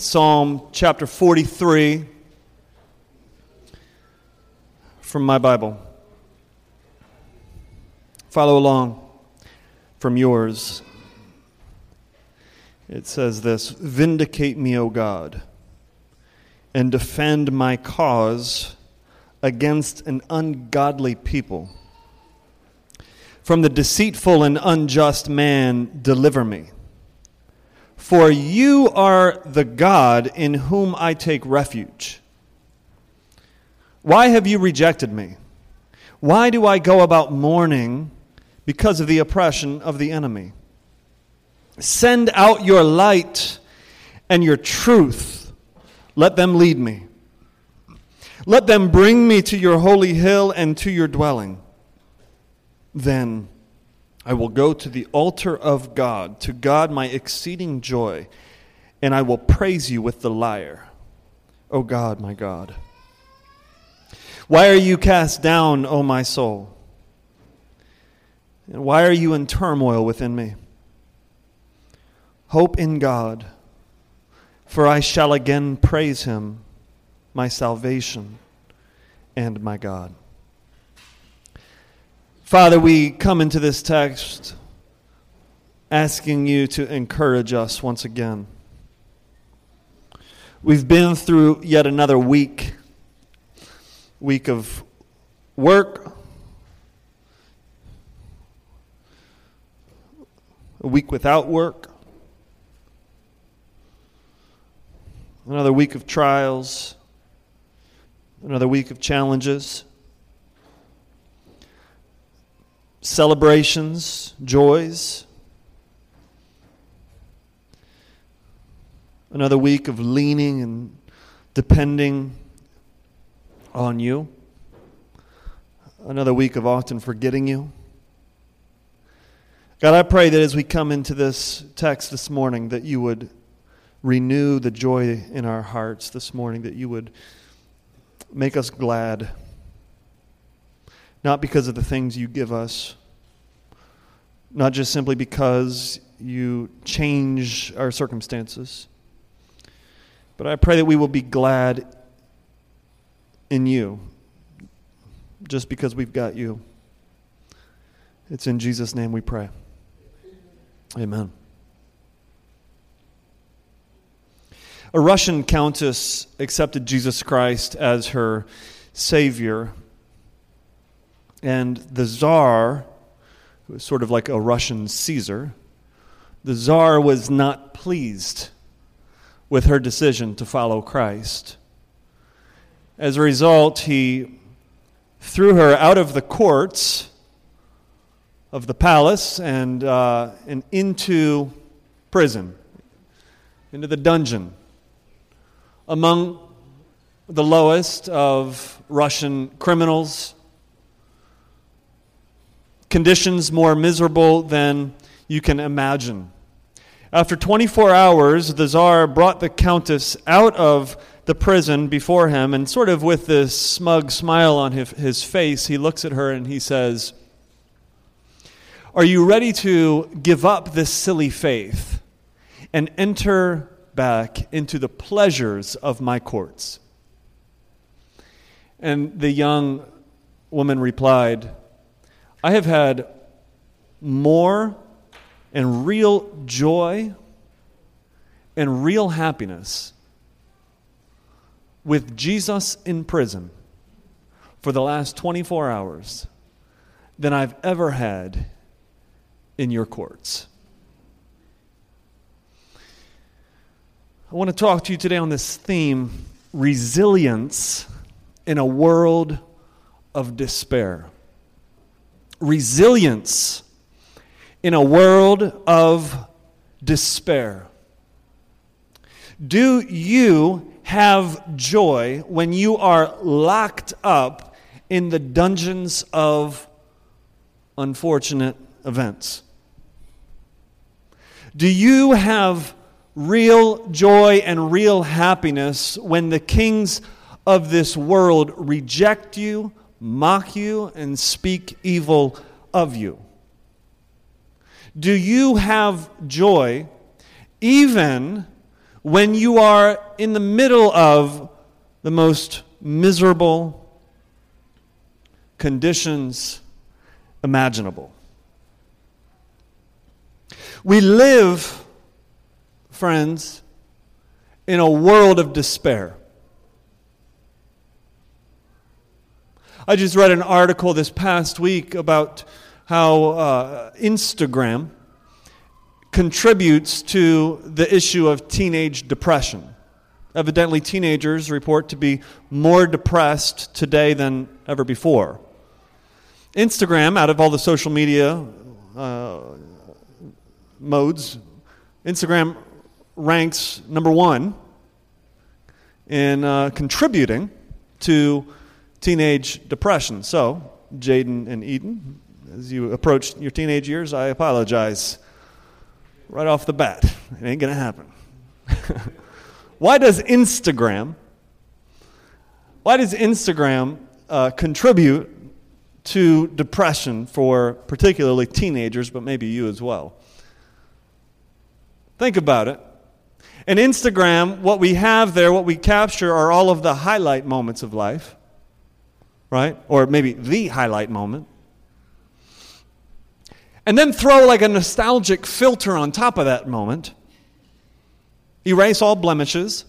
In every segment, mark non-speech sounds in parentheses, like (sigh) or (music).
Psalm chapter 43 from my Bible. Follow along from yours. It says this Vindicate me, O God, and defend my cause against an ungodly people. From the deceitful and unjust man, deliver me. For you are the God in whom I take refuge. Why have you rejected me? Why do I go about mourning because of the oppression of the enemy? Send out your light and your truth. Let them lead me. Let them bring me to your holy hill and to your dwelling. Then I will go to the altar of God, to God my exceeding joy, and I will praise you with the lyre. O God, my God. Why are you cast down, O my soul? And why are you in turmoil within me? Hope in God, for I shall again praise him, my salvation and my God. Father, we come into this text asking you to encourage us once again. We've been through yet another week week of work, a week without work, another week of trials, another week of challenges, celebrations, joys. Another week of leaning and depending on you. Another week of often forgetting you. God, I pray that as we come into this text this morning, that you would renew the joy in our hearts this morning, that you would make us glad, not because of the things you give us, not just simply because you change our circumstances, but I pray that we will be glad in you just because we've got you. It's in Jesus' name we pray. Amen. A Russian countess accepted Jesus Christ as her Savior, and the was sort of like a Russian Caesar, the Tsar was not pleased with her decision to follow Christ. As a result, he threw her out of the courts of the palace and, uh, and into prison, into the dungeon, among the lowest of Russian criminals. Conditions more miserable than you can imagine. After 24 hours, the Tsar brought the Countess out of the prison before him, and sort of with this smug smile on his, his face, he looks at her and he says, Are you ready to give up this silly faith and enter back into the pleasures of my courts? And the young woman replied, I have had more and real joy and real happiness with Jesus in prison for the last 24 hours than I've ever had in your courts. I want to talk to you today on this theme resilience in a world of despair. Resilience in a world of despair. Do you have joy when you are locked up in the dungeons of unfortunate events? Do you have real joy and real happiness when the kings of this world reject you, mock you, and speak evil of you? Do you have joy even when you are in the middle of the most miserable conditions imaginable. We live, friends, in a world of despair. I just read an article this past week about how uh, Instagram contributes to the issue of teenage depression. Evidently, teenagers report to be more depressed today than ever before. Instagram, out of all the social media uh, modes, Instagram ranks number one in uh, contributing to teenage depression. So, Jaden and Eden, as you approach your teenage years, I apologize right off the bat. It ain't going to happen. (laughs) why does Instagram, why does Instagram uh, contribute to depression for particularly teenagers, but maybe you as well? Think about it. And Instagram, what we have there, what we capture are all of the highlight moments of life, right? Or maybe the highlight moment. And then throw like a nostalgic filter on top of that moment. Erase all blemishes.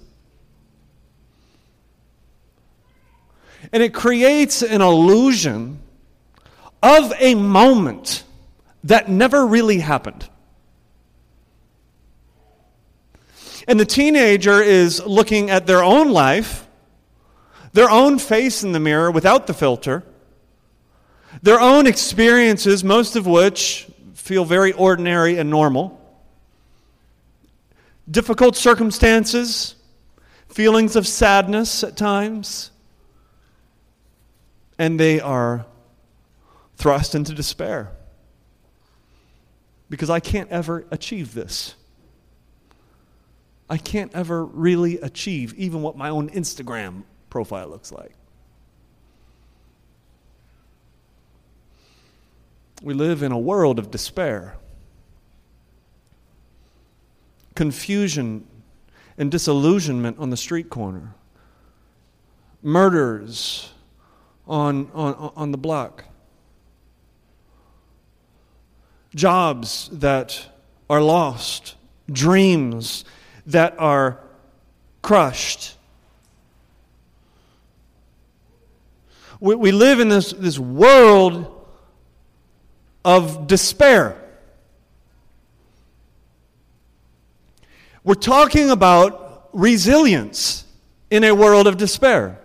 And it creates an illusion of a moment that never really happened. And the teenager is looking at their own life, their own face in the mirror without the filter, their own experiences, most of which feel very ordinary and normal, difficult circumstances, feelings of sadness at times, and they are thrust into despair. Because I can't ever achieve this. I can't ever really achieve even what my own Instagram profile looks like. We live in a world of despair, confusion, and disillusionment on the street corner, murders on, on, on the block, jobs that are lost, dreams that are crushed. We, we live in this, this world of despair. We're talking about resilience in a world of despair.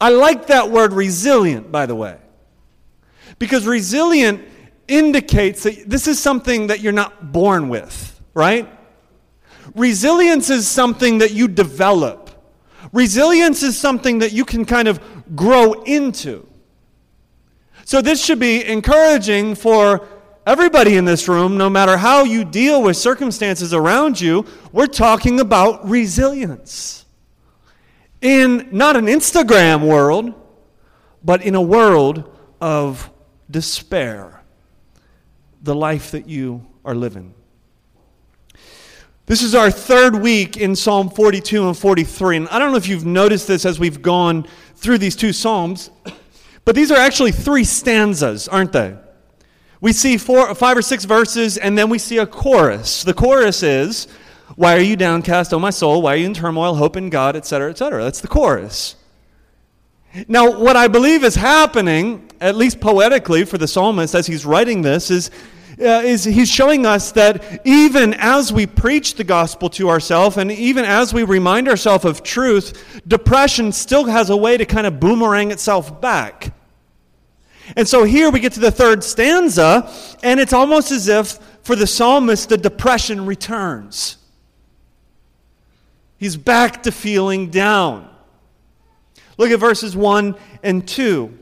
I like that word resilient, by the way, because resilient indicates that this is something that you're not born with, right? Resilience is something that you develop. Resilience is something that you can kind of grow into. So, this should be encouraging for everybody in this room, no matter how you deal with circumstances around you. We're talking about resilience. In not an Instagram world, but in a world of despair, the life that you are living. This is our third week in Psalm 42 and 43. And I don't know if you've noticed this as we've gone through these two Psalms, but these are actually three stanzas, aren't they? We see four, five or six verses, and then we see a chorus. The chorus is, Why are you downcast, O my soul? Why are you in turmoil? Hope in God, etc., etc. That's the chorus. Now, what I believe is happening, at least poetically for the psalmist as he's writing this, is uh, is he's showing us that even as we preach the gospel to ourselves and even as we remind ourselves of truth, depression still has a way to kind of boomerang itself back. And so here we get to the third stanza, and it's almost as if for the psalmist, the depression returns. He's back to feeling down. Look at verses 1 and 2.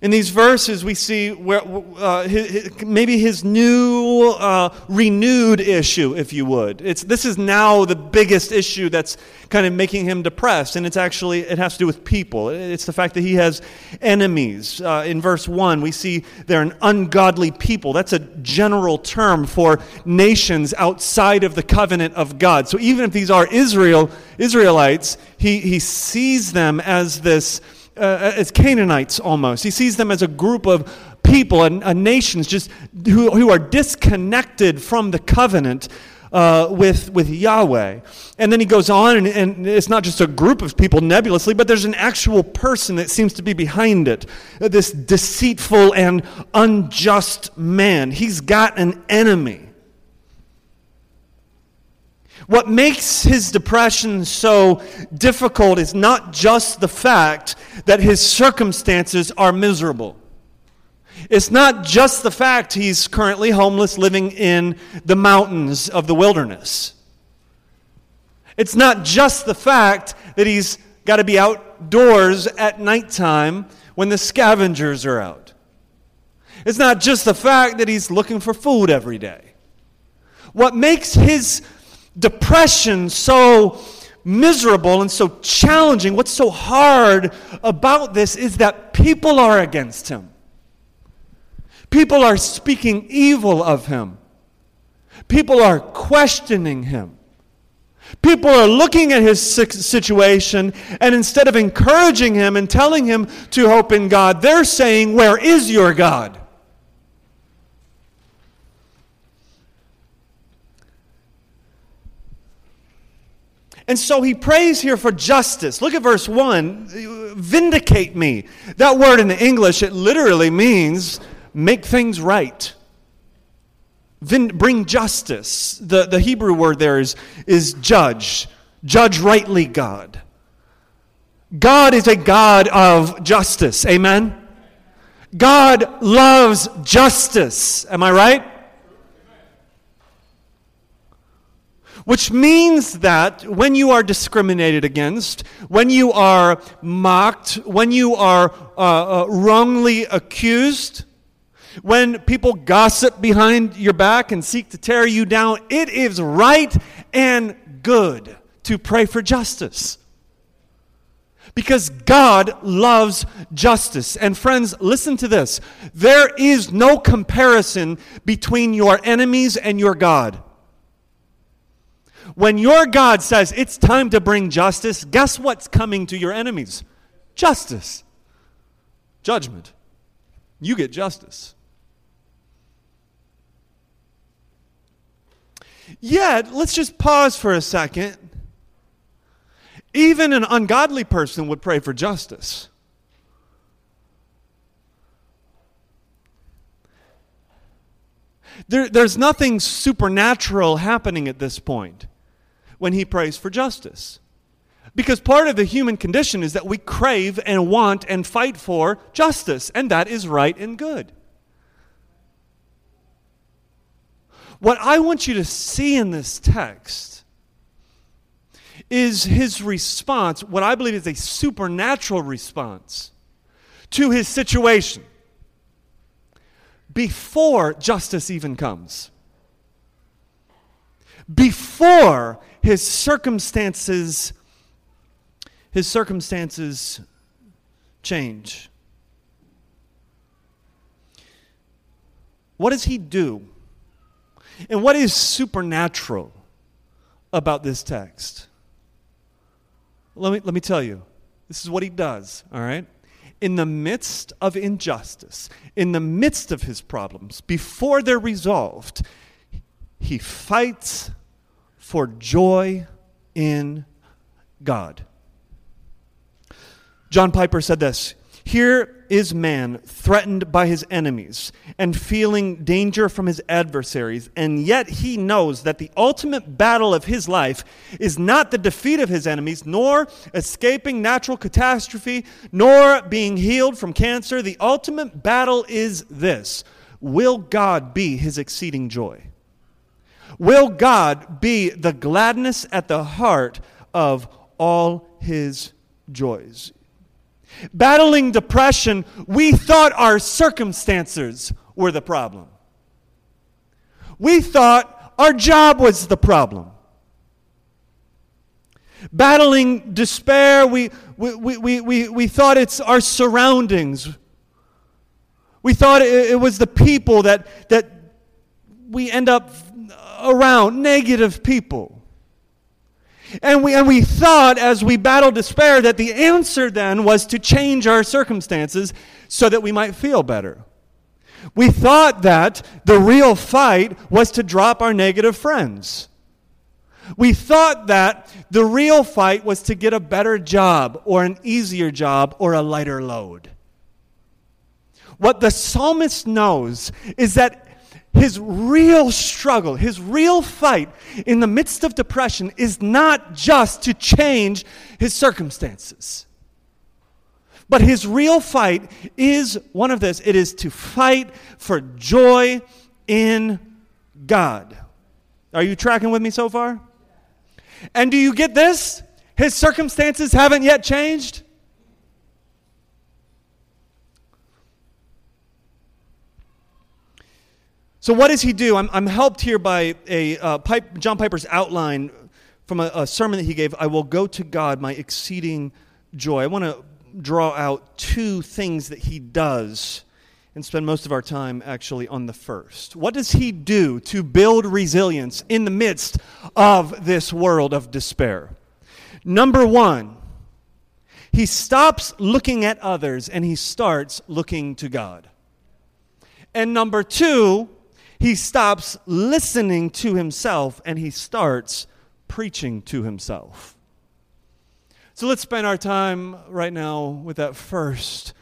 In these verses, we see where, uh, his, maybe his new, uh, renewed issue, if you would. It's, this is now the biggest issue that's kind of making him depressed, and it's actually, it has to do with people. It's the fact that he has enemies. Uh, in verse 1, we see they're an ungodly people. That's a general term for nations outside of the covenant of God. So even if these are Israel, Israelites, he, he sees them as this uh, as Canaanites almost. He sees them as a group of people and uh, nations just who, who are disconnected from the covenant uh, with, with Yahweh. And then he goes on, and, and, it's not just a group of people nebulously, but there's an actual person that seems to be behind it. This deceitful and unjust man. He's got an enemy. What makes his depression so difficult is not just the fact that his circumstances are miserable. It's not just the fact he's currently homeless living in the mountains of the wilderness. It's not just the fact that he's got to be outdoors at nighttime when the scavengers are out. It's not just the fact that he's looking for food every day. What makes his depression so miserable and so challenging, what's so hard about this is that people are against him. People are speaking evil of him. People are questioning him. People are looking at his situation, and instead of encouraging him and telling him to hope in God, they're saying, Where is your God? And so he prays here for justice. Look at verse 1 vindicate me. That word in the English, it literally means make things right. Bring justice. The, the Hebrew word there is, is judge. Judge rightly, God. God is a God of justice. Amen? God loves justice. Am I right? Which means that when you are discriminated against, when you are mocked, when you are uh, uh, wrongly accused, when people gossip behind your back and seek to tear you down, it is right and good to pray for justice. Because God loves justice. And friends, listen to this. There is no comparison between your enemies and your God. When your God says it's time to bring justice, guess what's coming to your enemies? Justice. Judgment. You get justice. Yet, let's just pause for a second. Even an ungodly person would pray for justice. There, there's nothing supernatural happening at this point when he prays for justice. Because part of the human condition is that we crave and want and fight for justice, and that is right and good. What I want you to see in this text is his response, what I believe is a supernatural response to his situation before justice even comes. Before his circumstances his circumstances change. What does he do? And what is supernatural about this text? Let me, let me tell you. This is what he does, all right? In the midst of injustice, in the midst of his problems, before they're resolved, he fights for joy in God. John Piper said this Here is man threatened by his enemies and feeling danger from his adversaries, and yet he knows that the ultimate battle of his life is not the defeat of his enemies, nor escaping natural catastrophe, nor being healed from cancer. The ultimate battle is this Will God be his exceeding joy? Will God be the gladness at the heart of all his joys? Battling depression, we thought our circumstances were the problem. We thought our job was the problem. Battling despair, we, we, we, we, we thought it's our surroundings. We thought it, it was the people that, that we end up around, negative people. And we, and we thought as we battled despair that the answer then was to change our circumstances so that we might feel better. We thought that the real fight was to drop our negative friends. We thought that the real fight was to get a better job or an easier job or a lighter load. What the psalmist knows is that his real struggle, his real fight in the midst of depression is not just to change his circumstances. But his real fight is one of this it is to fight for joy in God. Are you tracking with me so far? And do you get this? His circumstances haven't yet changed. So, what does he do? I'm, I'm helped here by a uh, Pipe, John Piper's outline from a, a sermon that he gave. I will go to God, my exceeding joy. I want to draw out two things that he does and spend most of our time actually on the first. What does he do to build resilience in the midst of this world of despair? Number one, he stops looking at others and he starts looking to God. And number two, he stops listening to himself and he starts preaching to himself. So let's spend our time right now with that first.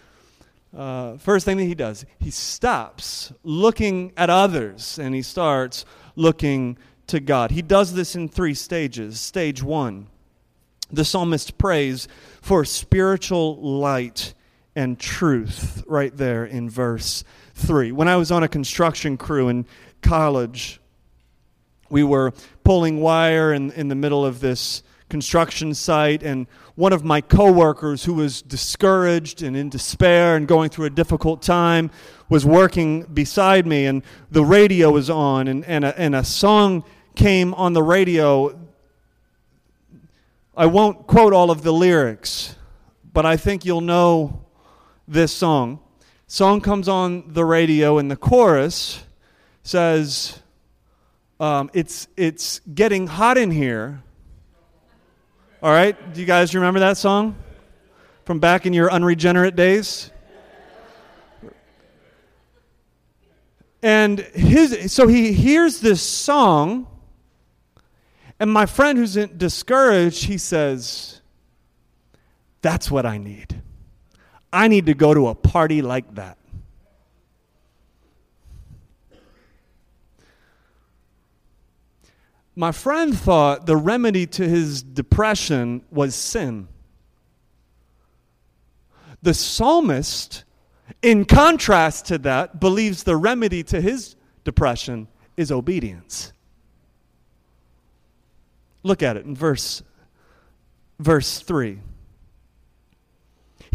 Uh, first thing that he does, he stops looking at others and he starts looking to God. He does this in three stages. Stage one, the psalmist prays for spiritual light and truth right there in verse 3. When I was on a construction crew in college, we were pulling wire in, in the middle of this construction site, and one of my coworkers who was discouraged and in despair and going through a difficult time was working beside me, and the radio was on, and, and, a, and a song came on the radio. I won't quote all of the lyrics, but I think you'll know this song. Song comes on the radio, and the chorus says, um, it's, it's getting hot in here. All right? Do you guys remember that song from back in your unregenerate days? And his, so he hears this song, and my friend who's discouraged, he says, That's what I need. I need to go to a party like that. My friend thought the remedy to his depression was sin. The psalmist, in contrast to that, believes the remedy to his depression is obedience. Look at it in verse verse 3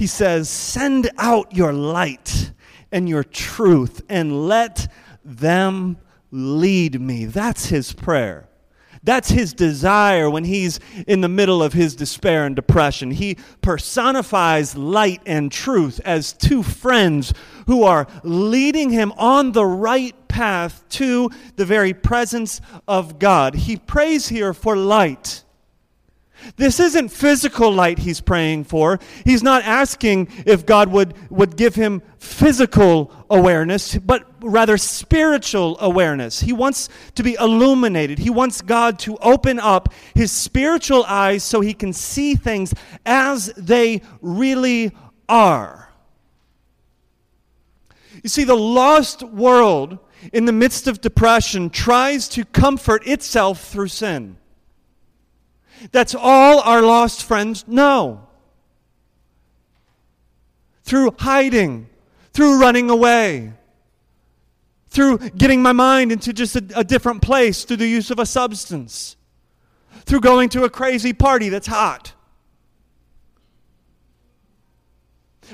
he says, Send out your light and your truth and let them lead me. That's his prayer. That's his desire when he's in the middle of his despair and depression. He personifies light and truth as two friends who are leading him on the right path to the very presence of God. He prays here for light. This isn't physical light he's praying for. He's not asking if God would, would give him physical awareness, but rather spiritual awareness. He wants to be illuminated. He wants God to open up his spiritual eyes so he can see things as they really are. You see, the lost world in the midst of depression tries to comfort itself through sin. That's all our lost friends know. Through hiding, through running away, through getting my mind into just a, a, different place through the use of a substance, through going to a crazy party that's hot.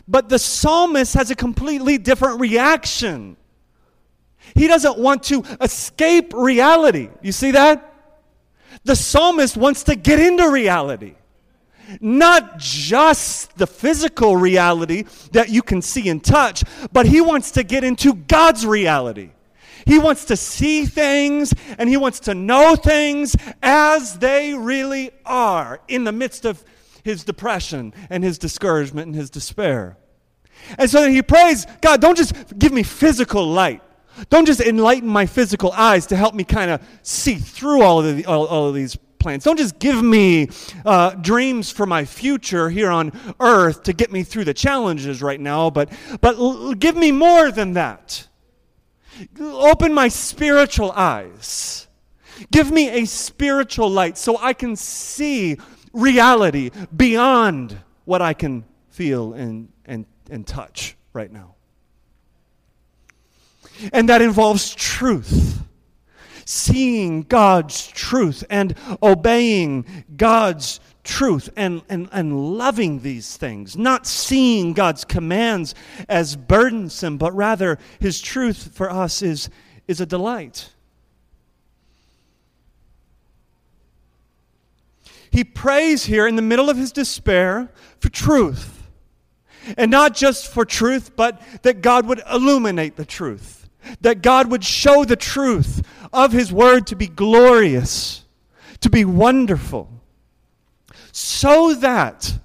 But the psalmist has a completely different reaction. He doesn't want to escape reality. You see that? The psalmist wants to get into reality. Not just the physical reality that you can see and touch, but he wants to get into God's reality. He wants to see things and he wants to know things as they really are in the midst of his depression and his discouragement and his despair. And so then he prays, God, don't just give me physical light. Don't just enlighten my physical eyes to help me kind of see through all of, the, all, all of these plans. Don't just give me uh, dreams for my future here on earth to get me through the challenges right now, but, but l- give me more than that. Open my spiritual eyes. Give me a spiritual light so I can see reality beyond what I can feel and, and, and touch right now. And that involves truth. Seeing God's truth and obeying God's truth and, and, and loving these things, not seeing God's commands as burdensome, but rather His truth for us is, is a delight. He prays here in the middle of his despair for truth. And not just for truth, but that God would illuminate the truth. That God would show the truth of his word to be glorious, to be wonderful so that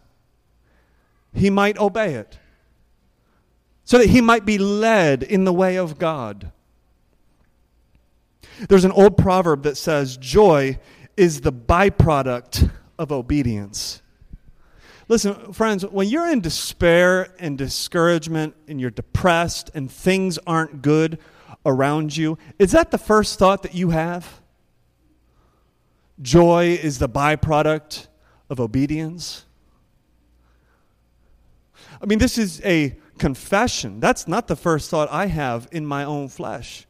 he might obey it, so that he might be led in the way of God. There's an old proverb that says, Joy is the byproduct of obedience. Listen, friends, when you're in despair and discouragement and you're depressed and things aren't good around you, is that the first thought that you have? Joy is the byproduct of obedience. I mean, this is a confession. That's not the first thought I have in my own flesh.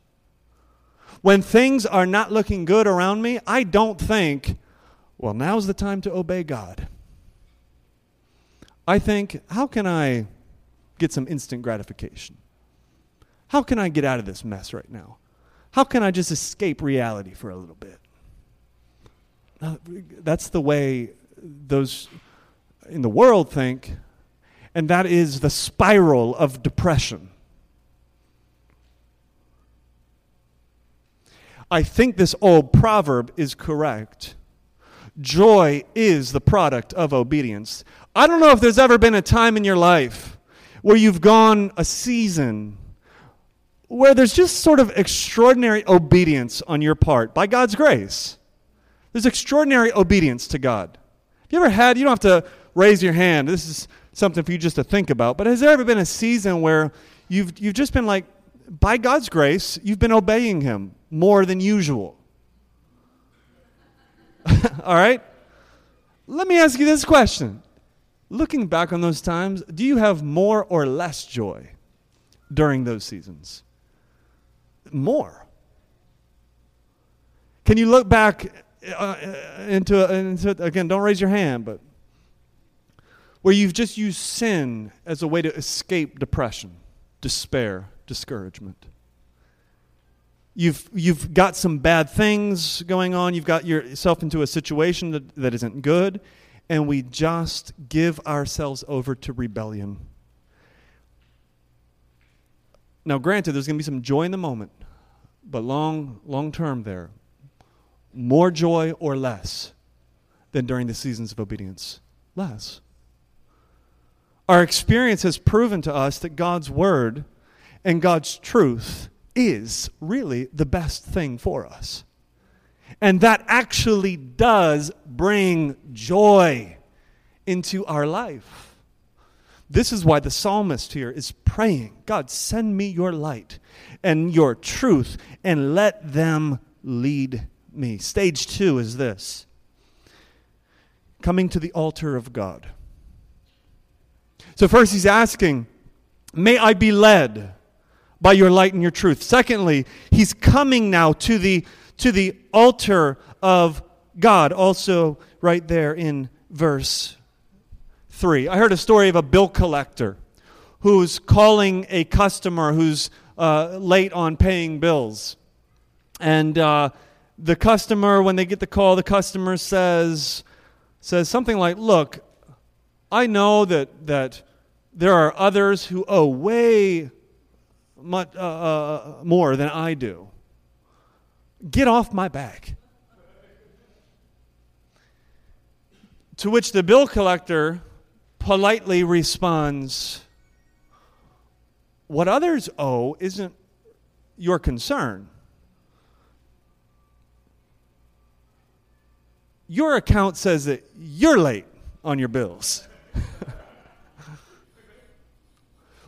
When things are not looking good around me, I don't think, well, now's the time to obey God. I think, how can I get some instant gratification? How can I get out of this mess right now? How can I just escape reality for a little bit? Uh, that's the way those in the world think, and that is the spiral of depression. I think this old proverb is correct. Joy is the product of obedience. I don't know if there's ever been a time in your life where you've gone a season where there's just sort of extraordinary obedience on your part by God's grace. There's extraordinary obedience to God. You ever had, you don't have to raise your hand. This is something for you just to think about. But has there ever been a season where you've, you've just been like, by God's grace, you've been obeying Him more than usual? (laughs) All right? Let me ask you this question. Looking back on those times, do you have more or less joy during those seasons? More. Can you look back uh, into, into, again, don't raise your hand, but where you've just used sin as a way to escape depression, despair, discouragement. You've, you've got some bad things going on. You've got yourself into a situation that, that isn't good, and we just give ourselves over to rebellion. Now, granted, there's going to be some joy in the moment, but long, long term there, more joy or less than during the seasons of obedience? Less. Our experience has proven to us that God's word and God's truth is really the best thing for us. And that actually does bring joy into our life. This is why the psalmist here is praying God, send me your light and your truth, and let them lead me. Stage two is this coming to the altar of God. So, first, he's asking, May I be led by your light and your truth. Secondly, he's coming now to the, to the altar of God, also right there in verse 3. I heard a story of a bill collector who's calling a customer who's uh, late on paying bills. And uh, the customer, when they get the call, the customer says, says something like, Look, I know that, that there are others who owe way much, uh, uh, more than I do. Get off my back. To which the bill collector politely responds, What others owe isn't your concern. Your account says that you're late on your bills. (laughs)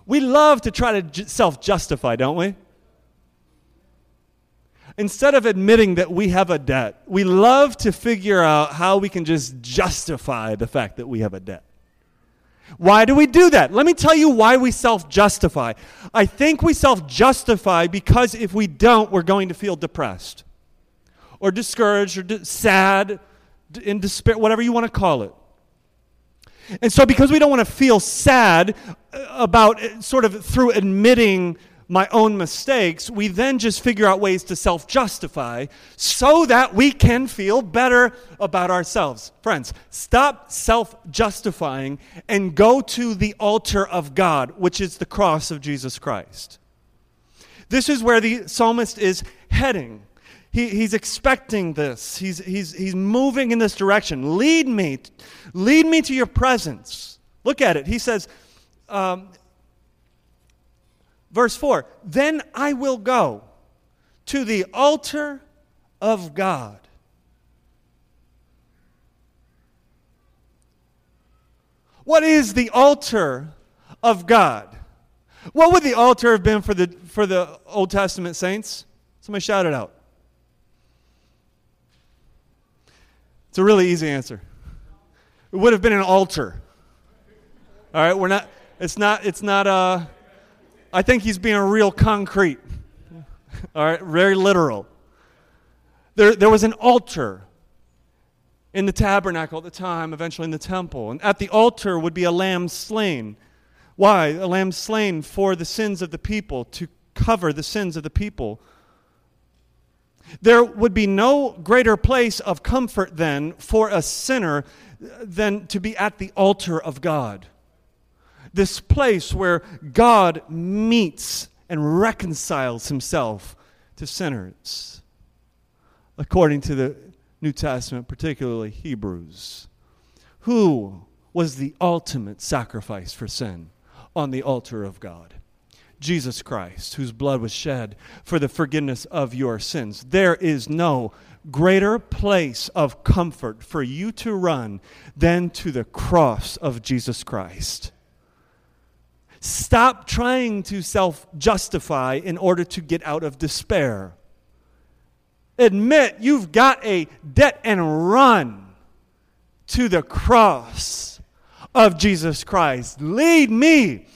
we love to try to self justify, don't we? Instead of admitting that we have a debt, we love to figure out how we can just justify the fact that we have a debt. Why do we do that? Let me tell you why we self justify. I think we self justify because if we don't, we're going to feel depressed or discouraged or sad, in despair, whatever you want to call it. And so, because we don't want to feel sad uh, about uh, sort of through admitting my own mistakes, we then just figure out ways to self justify so that we can feel better about ourselves. Friends, stop self justifying and go to the altar of God, which is the cross of Jesus Christ. This is where the psalmist is heading. He, he's expecting this. He's, he's, he's moving in this direction. Lead me. Lead me to your presence. Look at it. He says, um, Verse 4 Then I will go to the altar of God. What is the altar of God? What would the altar have been for the, for the Old Testament saints? Somebody shout it out. It's a really easy answer. It would have been an altar. All right, we're not, it's not, it's not, uh, I think he's being real concrete. All right, very literal. There, there was an altar in the tabernacle at the time, eventually in the temple. And at the altar would be a lamb slain. Why? A lamb slain for the sins of the people, to cover the sins of the people. There would be no greater place of comfort then for a sinner than to be at the altar of God this place where God meets and reconciles himself to sinners, according to the New Testament, particularly Hebrews. Who was the ultimate sacrifice for sin on the altar of God? Jesus Christ, whose blood was shed for the forgiveness of your sins. There is no greater place of comfort for you to run than to the cross of Jesus Christ. Stop trying to self justify in order to get out of despair. Admit you've got a debt and run to the cross of Jesus Christ. Lead me,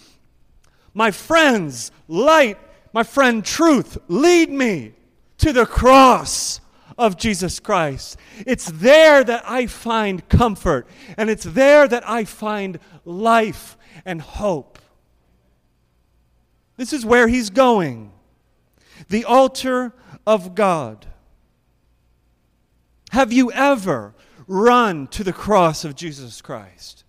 my friends, light, my friend, truth. Lead me to the cross of Jesus Christ. It's there that I find comfort, and it's there that I find life and hope. This is where he's going the altar of God. Have you ever run to the cross of Jesus Christ?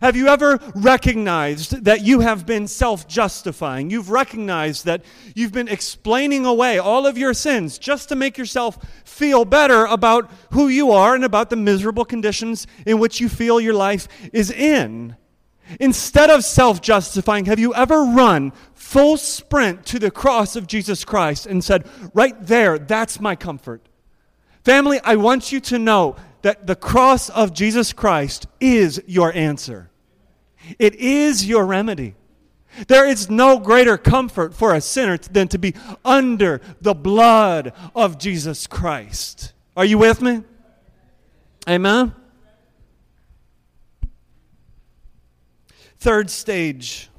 Have you ever recognized that you have been self justifying? You've recognized that you've been explaining away all of your sins just to make yourself feel better about who you are and about the miserable conditions in which you feel your life is in. Instead of self justifying, have you ever run full sprint to the cross of Jesus Christ and said, Right there, that's my comfort? Family, I want you to know that the cross of Jesus Christ is your answer, it is your remedy. There is no greater comfort for a sinner than to be under the blood of Jesus Christ. Are you with me? Amen? Third stage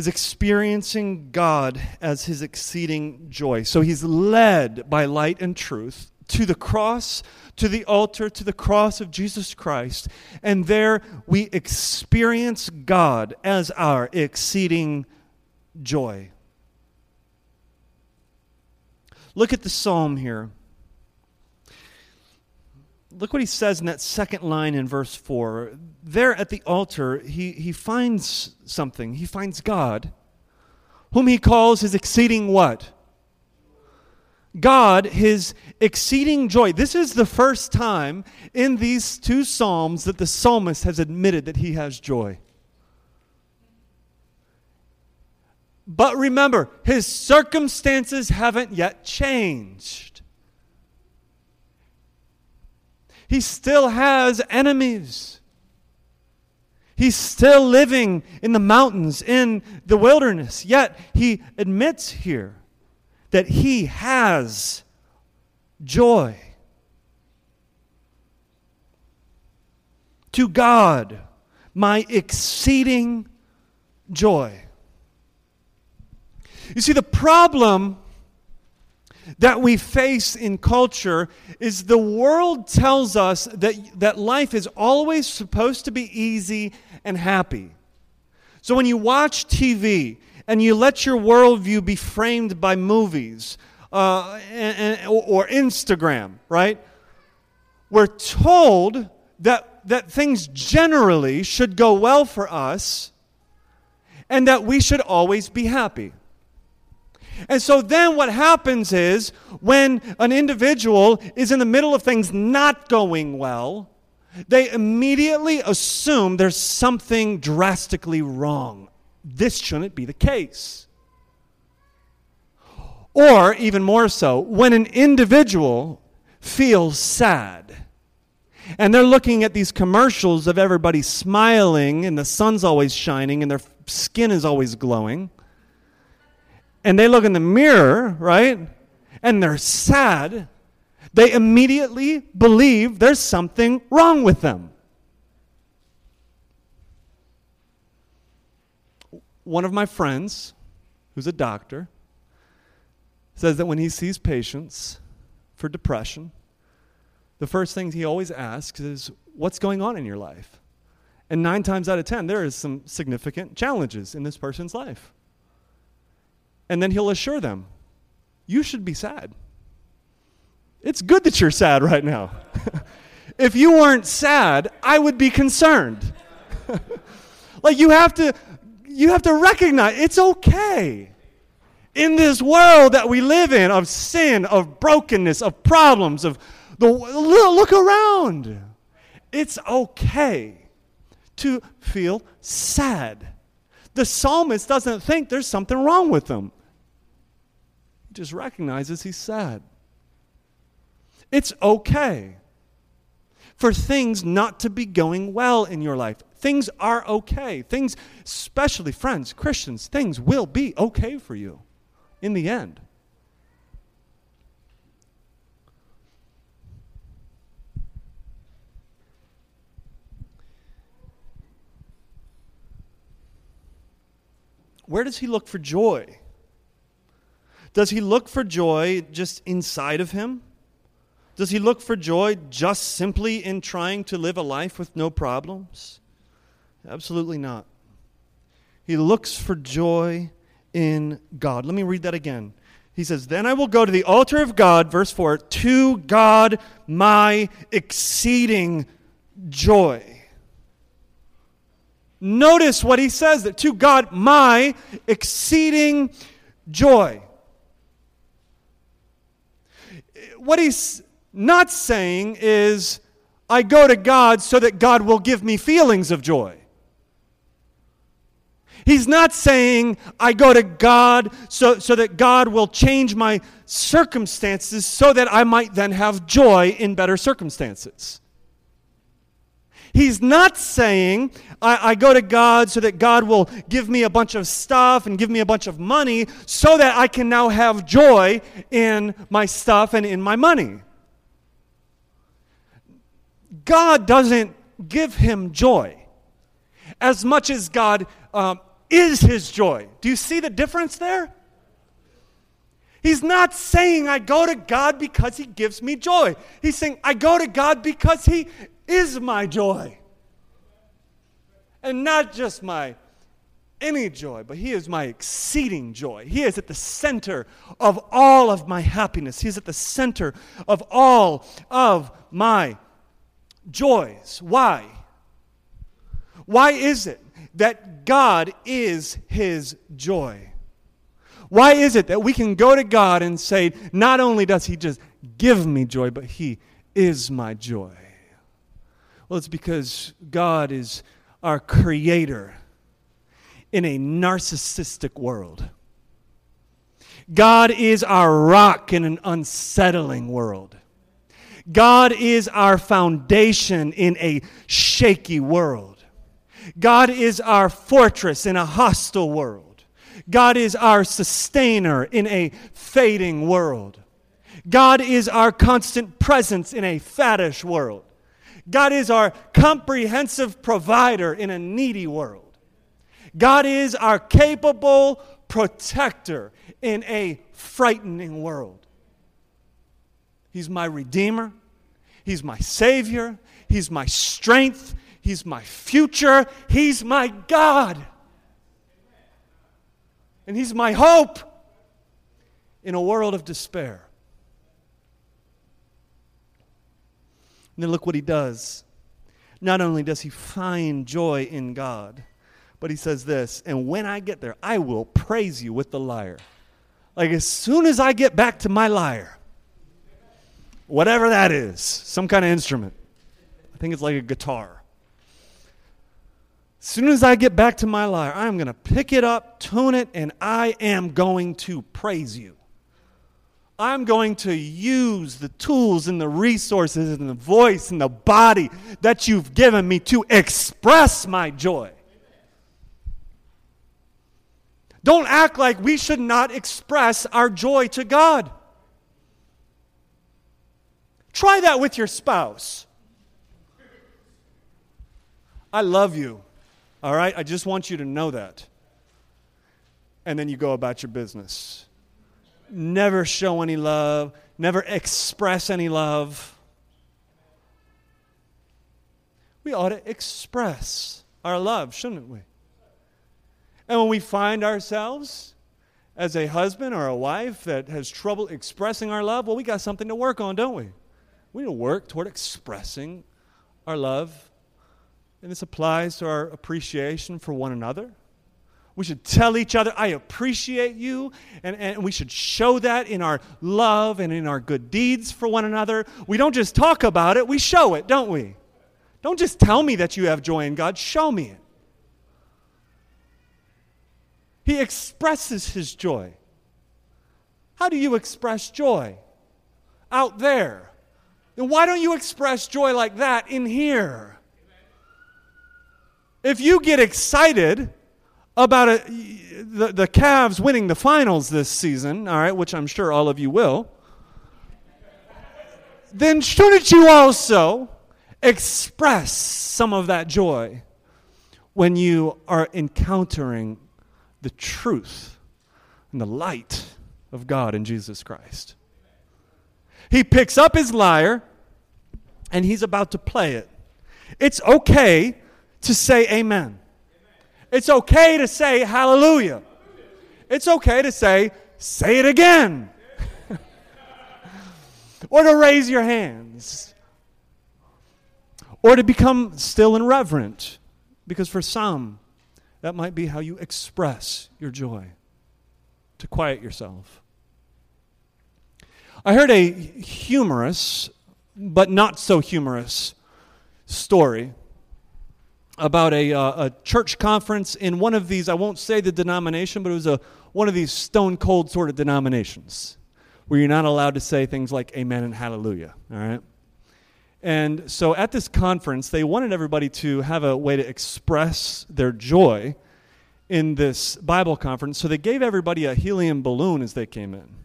is experiencing God as his exceeding joy. So he's led by light and truth to the cross, to the altar, to the cross of Jesus Christ. And there we experience God as our exceeding joy. Look at the psalm here. Look what he says in that second line in verse 4. There at the altar, he, he finds something. He finds God, whom he calls his exceeding what? God, his exceeding joy. This is the first time in these two Psalms that the psalmist has admitted that he has joy. But remember, his circumstances haven't yet changed. He still has enemies. He's still living in the mountains, in the wilderness. Yet he admits here that he has joy. To God, my exceeding joy. You see, the problem that we face in culture is the world tells us that, that life is always supposed to be easy and happy. So when you watch TV and you let your worldview be framed by movies uh, and, and, or Instagram, right? We're told that, that things generally should go well for us and that we should always be happy. And so then what happens is when an individual is in the middle of things not going well, they immediately assume there's something drastically wrong this shouldn't be the case. Or, even more so, when an individual feels sad and they're looking at these commercials of everybody smiling and the sun's always shining and their skin is always glowing, and they look in the mirror, right, and they're sad, they immediately believe there's something wrong with them. one of my friends, who's a doctor, says that when he sees patients for depression, the first thing he always asks is, What's going on in your life? And nine times out of ten, there is some significant challenges in this person's life. And then he'll assure them, You should be sad. It's good that you're sad right now. (laughs) if you weren't sad, I would be concerned. (laughs) like you have to you have to recognize it's okay. In this world that we live in of sin, of brokenness, of problems, of the look around. It's okay to feel sad. The psalmist doesn't think there's something wrong with him. Just recognizes he's sad. It's okay for things not to be going well in your life. Things are okay. Things, especially friends, Christians, things will be okay for you in the end. Where does he look for joy? Does he look for joy just inside of him? Does he look for joy just simply in trying to live a life with no problems? Absolutely not. He looks for joy in God. Let me read that again. He says, Then I will go to the altar of God, verse 4, to God my exceeding joy. Notice what he says that to God my exceeding joy. What he's not saying is, I go to God so that God will give me feelings of joy. He's not saying, I go to God so, so that God will change my circumstances so that I might then have joy in better circumstances. He's not saying, I, I, go to God so that God will give me a bunch of stuff and give me a bunch of money so that I can now have joy in my stuff and in my money. God doesn't give him joy as much as God um, is his joy. Do you see the difference there? He's not saying I go to God because He gives me joy. He's saying I go to God because He is my joy. And not just my any joy, but He is my exceeding joy. He is at the center of all of my happiness. He is at the center of all of my joys. Why? Why is it that God is His joy? Why is it that we can go to God and say, not only does He just give me joy, but He is my joy? Well, it's because God is our creator in a narcissistic world. God is our rock in an unsettling world. God is our foundation in a shaky world. God is our fortress in a hostile world. God is our sustainer in a fading world. God is our constant presence in a faddish world. God is our comprehensive provider in a needy world. God is our capable protector in a frightening world. He's my Redeemer. He's my Savior. He's my strength. He's my future. He's my God. And He's my hope in a world of despair. And then look what He does. Not only does He find joy in God, but he says this, and when I get there, I will praise you with the lyre. Like as soon as I get back to my lyre, whatever that is, some kind of instrument. I think it's like a guitar. As soon as I get back to my lyre, I'm going to pick it up, tune it, and I am going to praise you. I'm going to use the tools and the resources and the voice and the body that you've given me to express my joy. Don't act like we should not express our joy to God. Try that with your spouse. I love you. All right? I just want you to know that. And then you go about your business. Never show any love, never express any love. We ought to express our love, shouldn't we? And when we find ourselves as a husband or a wife that has trouble expressing our love, well, we got something to work on, don't we? We need to work toward expressing our love. And this applies to our appreciation for one another. We should tell each other, I appreciate you. And, and we should show that in our love and in our good deeds for one another. We don't just talk about it, we show it, don't we? Don't just tell me that you have joy in God, show me it. He expresses his joy. How do you express joy? Out there. Then why don't you express joy like that in here? If you get excited about a, the, the Cavs winning the finals this season, all right, which I'm sure all of you will, then shouldn't you also express some of that joy when you are encountering the truth and the light of God in Jesus Christ. He picks up his lyre and he's about to play it. It's okay to say amen. It's okay to say hallelujah. It's okay to say, say it again. (laughs) or to raise your hands. Or to become still and reverent. Because for some, that might be how you express your joy, to quiet yourself. I heard a humorous, but not so humorous, story about a, uh, a church conference in one of these, I won't say the denomination, but it was a, one of these stone cold sort of denominations where you're not allowed to say things like amen and hallelujah, all right? And so at this conference, they wanted everybody to have a way to express their joy in this Bible conference. So they gave everybody a helium balloon as they came in.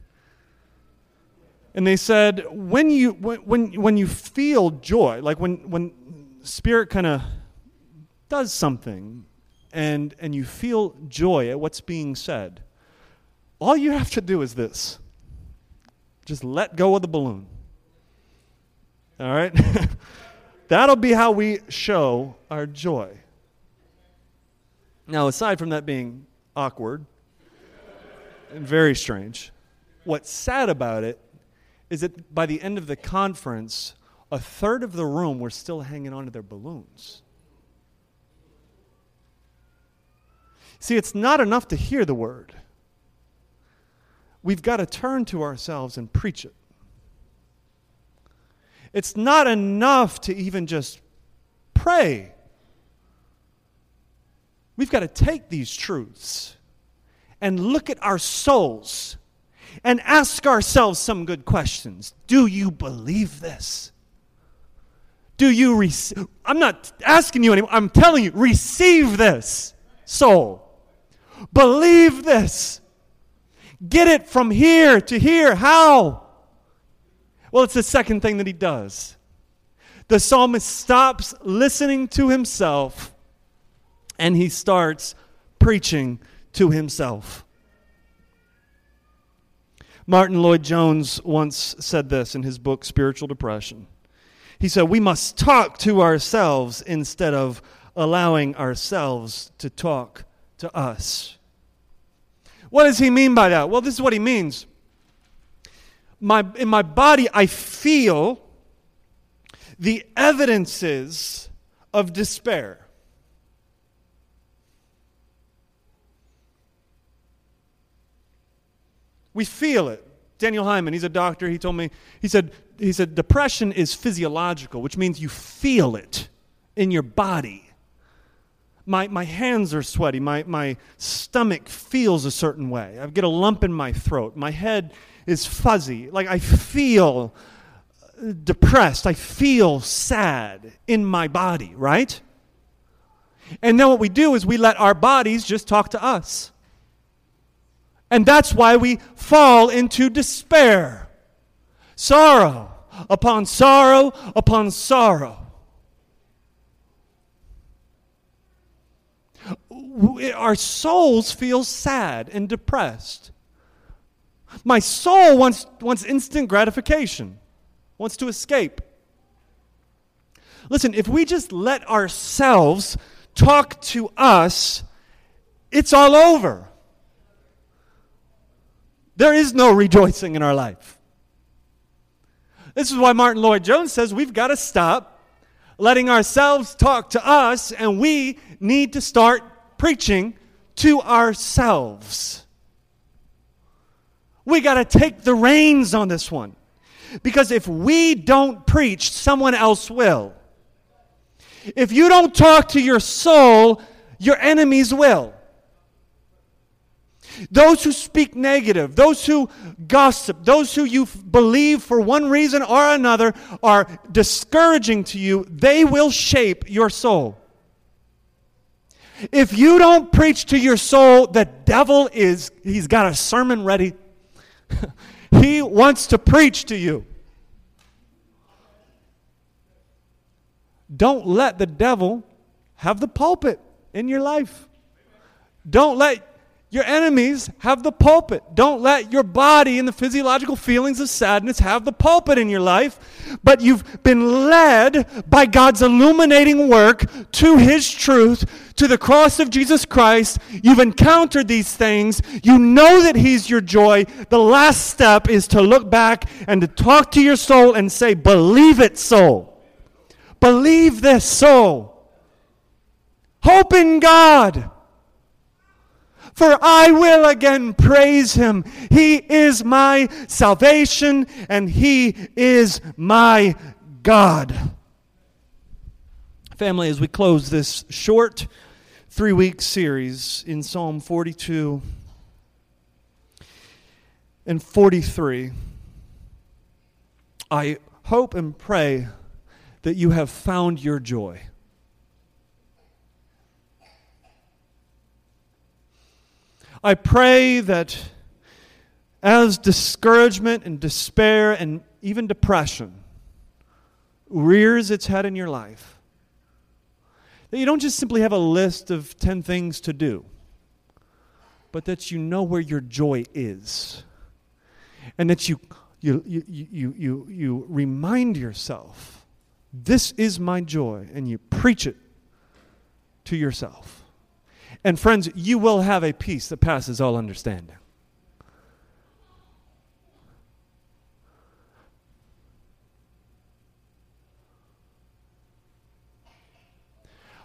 And they said, when you, when, when you feel joy, like when, when Spirit kind of does something and, and you feel joy at what's being said, all you have to do is this Just let go of the balloon. All right? (laughs) That'll be how we show our joy. Now, aside from that being awkward and very strange, what's sad about it is that by the end of the conference, a third of the room were still hanging onto their balloons. See, it's not enough to hear the word. We've got to turn to ourselves and preach it. It's not enough to even just pray. We've got to take these truths and look at our souls and ask ourselves some good questions. Do you believe this? Do you receive? I'm not asking you anymore. I'm telling you, receive this, soul. Believe this. Get it from here to here. How? Well, it's the second thing that he does. The psalmist stops listening to himself and he starts preaching to himself. Martyn Lloyd-Jones once said this in his book, Spiritual Depression. He said, We must talk to ourselves instead of allowing ourselves to talk to us. What does he mean by that? Well, this is what he means my, in my body, I feel the evidences of despair. We feel it. Daniel Hyman, he's a doctor, he told me, he said, he said, depression is physiological, which means you feel it in your body. My, my hands are sweaty. My, my stomach feels a certain way. I get a lump in my throat. My head is fuzzy. Like I feel depressed. I feel sad in my body, right? And then what we do is we let our bodies just talk to us. And that's why we fall into despair. Sorrow upon sorrow upon sorrow. Our souls feel sad and depressed. My soul wants, wants instant gratification, wants to escape. Listen, if we just let ourselves talk to us, it's all over. There is no rejoicing in our life. This is why Martyn Lloyd-Jones says we've got to stop letting ourselves talk to us and we need to start preaching to ourselves. We got to take the reins on this one. Because if we don't preach, someone else will. If you don't talk to your soul, your enemies will. Those who speak negative, those who gossip, those who you believe for one reason or another are discouraging to you, they will shape your soul. If you don't preach to your soul, the devil is, he's got a sermon ready (laughs) he wants to preach to you. Don't let the devil have the pulpit in your life. Don't let your enemies have the pulpit. Don't let your body and the physiological feelings of sadness have the pulpit in your life. But you've been led by God's illuminating work to His truth, to the cross of Jesus Christ. You've encountered these things. You know that He's your joy. The last step is to look back and to talk to your soul and say, Believe it, soul. Believe this, soul. Hope in God for I will again praise him. He is my salvation and he is my God. Family, as we close this short three week series in Psalm 42 and 43, I hope and pray that you have found your joy. I pray that as discouragement and despair and even depression rears its head in your life, that you don't just simply have a list of 10 things to do, but that you know where your joy is. And that you you, you, you, you, you remind yourself, this is my joy, and you preach it to yourself. And friends, you will have a peace that passes all understanding.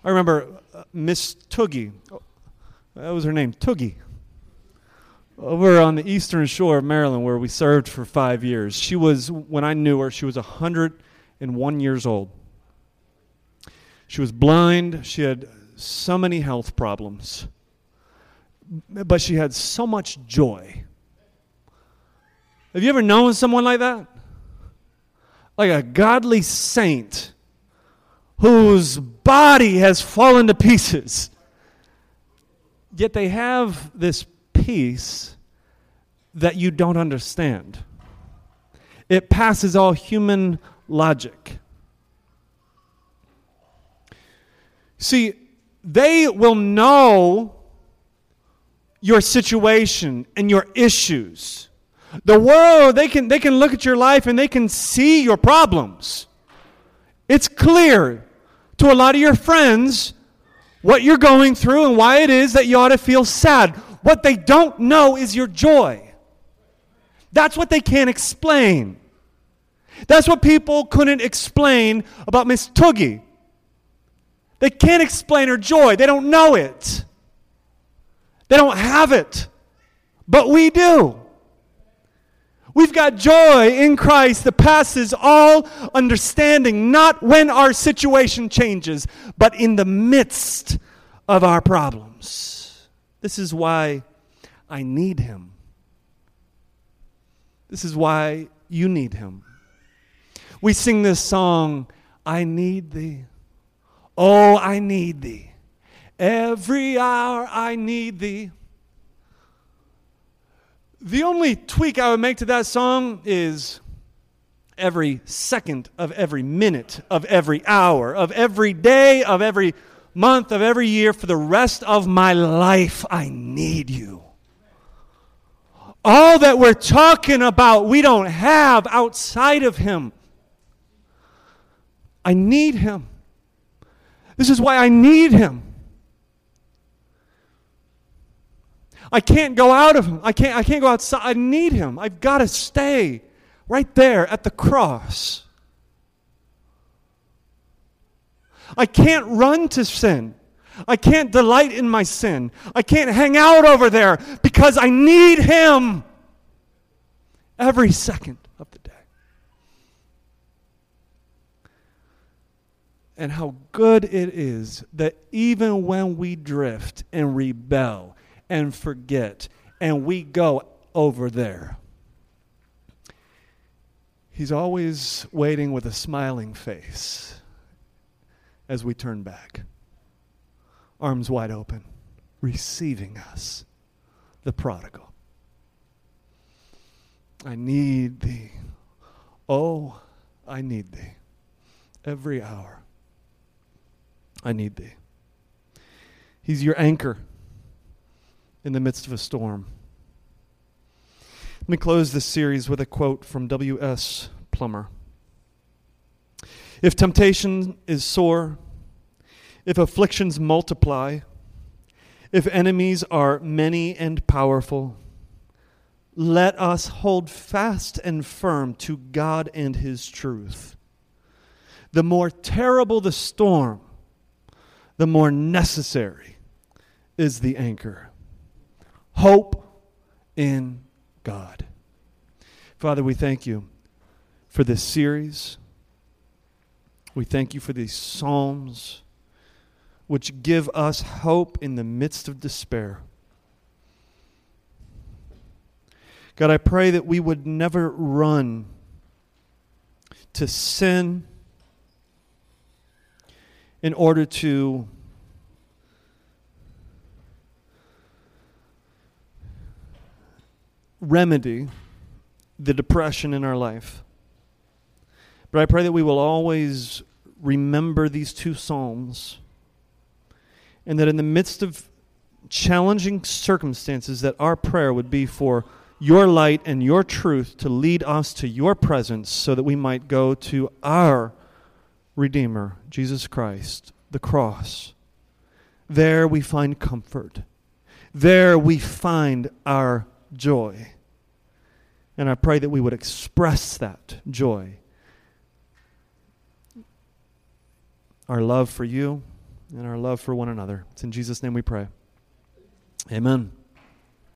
I remember uh, Miss Toogie. That was her name, Toogie. Over on the eastern shore of Maryland, where we served for five years. She was, when I knew her, she was 101 years old. She was blind. She had so many health problems. But she had so much joy. Have you ever known someone like that? Like a godly saint whose body has fallen to pieces. Yet they have this peace that you don't understand. It passes all human logic. See, they will know your situation and your issues. The world, they can, they can look at your life and they can see your problems. It's clear to a lot of your friends what you're going through and why it is that you ought to feel sad. What they don't know is your joy. That's what they can't explain. That's what people couldn't explain about Miss Toogie. They can't explain her joy. They don't know it. They don't have it. But we do. We've got joy in Christ that passes all understanding, not when our situation changes, but in the midst of our problems. This is why I need Him. This is why you need Him. We sing this song, I need Thee. Oh, I need Thee. Every hour I need Thee. The only tweak I would make to that song is every second of every minute of every hour of every day of every month of every year for the rest of my life. I need you. All that we're talking about, we don't have outside of Him. I need Him. This is why I need Him. I can't go out of him. I can't, I can't go outside. I need him. I've got to stay right there at the cross. I can't run to sin. I can't delight in my sin. I can't hang out over there because I need him every second of the day. And how good it is that even when we drift and rebel and forget, and we go over there. He's always waiting with a smiling face as we turn back, arms wide open, receiving us, the prodigal. I need thee. Oh, I need thee. Every hour, I need thee. He's your anchor in the midst of a storm. Let me close this series with a quote from W.S. Plumer. If temptation is sore, if afflictions multiply, if enemies are many and powerful, let us hold fast and firm to God and His truth. The more terrible the storm, the more necessary is the anchor. Hope in God. Father, we thank you for this series. We thank you for these Psalms, which give us hope in the midst of despair. God, I pray that we would never run to sin in order to remedy the depression in our life. But I pray that we will always remember these two Psalms and that in the midst of challenging circumstances that our prayer would be for your light and your truth to lead us to your presence so that we might go to our Redeemer, Jesus Christ, the cross. There we find comfort. There we find our joy. And I pray that we would express that joy. Our love for you and our love for one another. It's in Jesus' name we pray. Amen.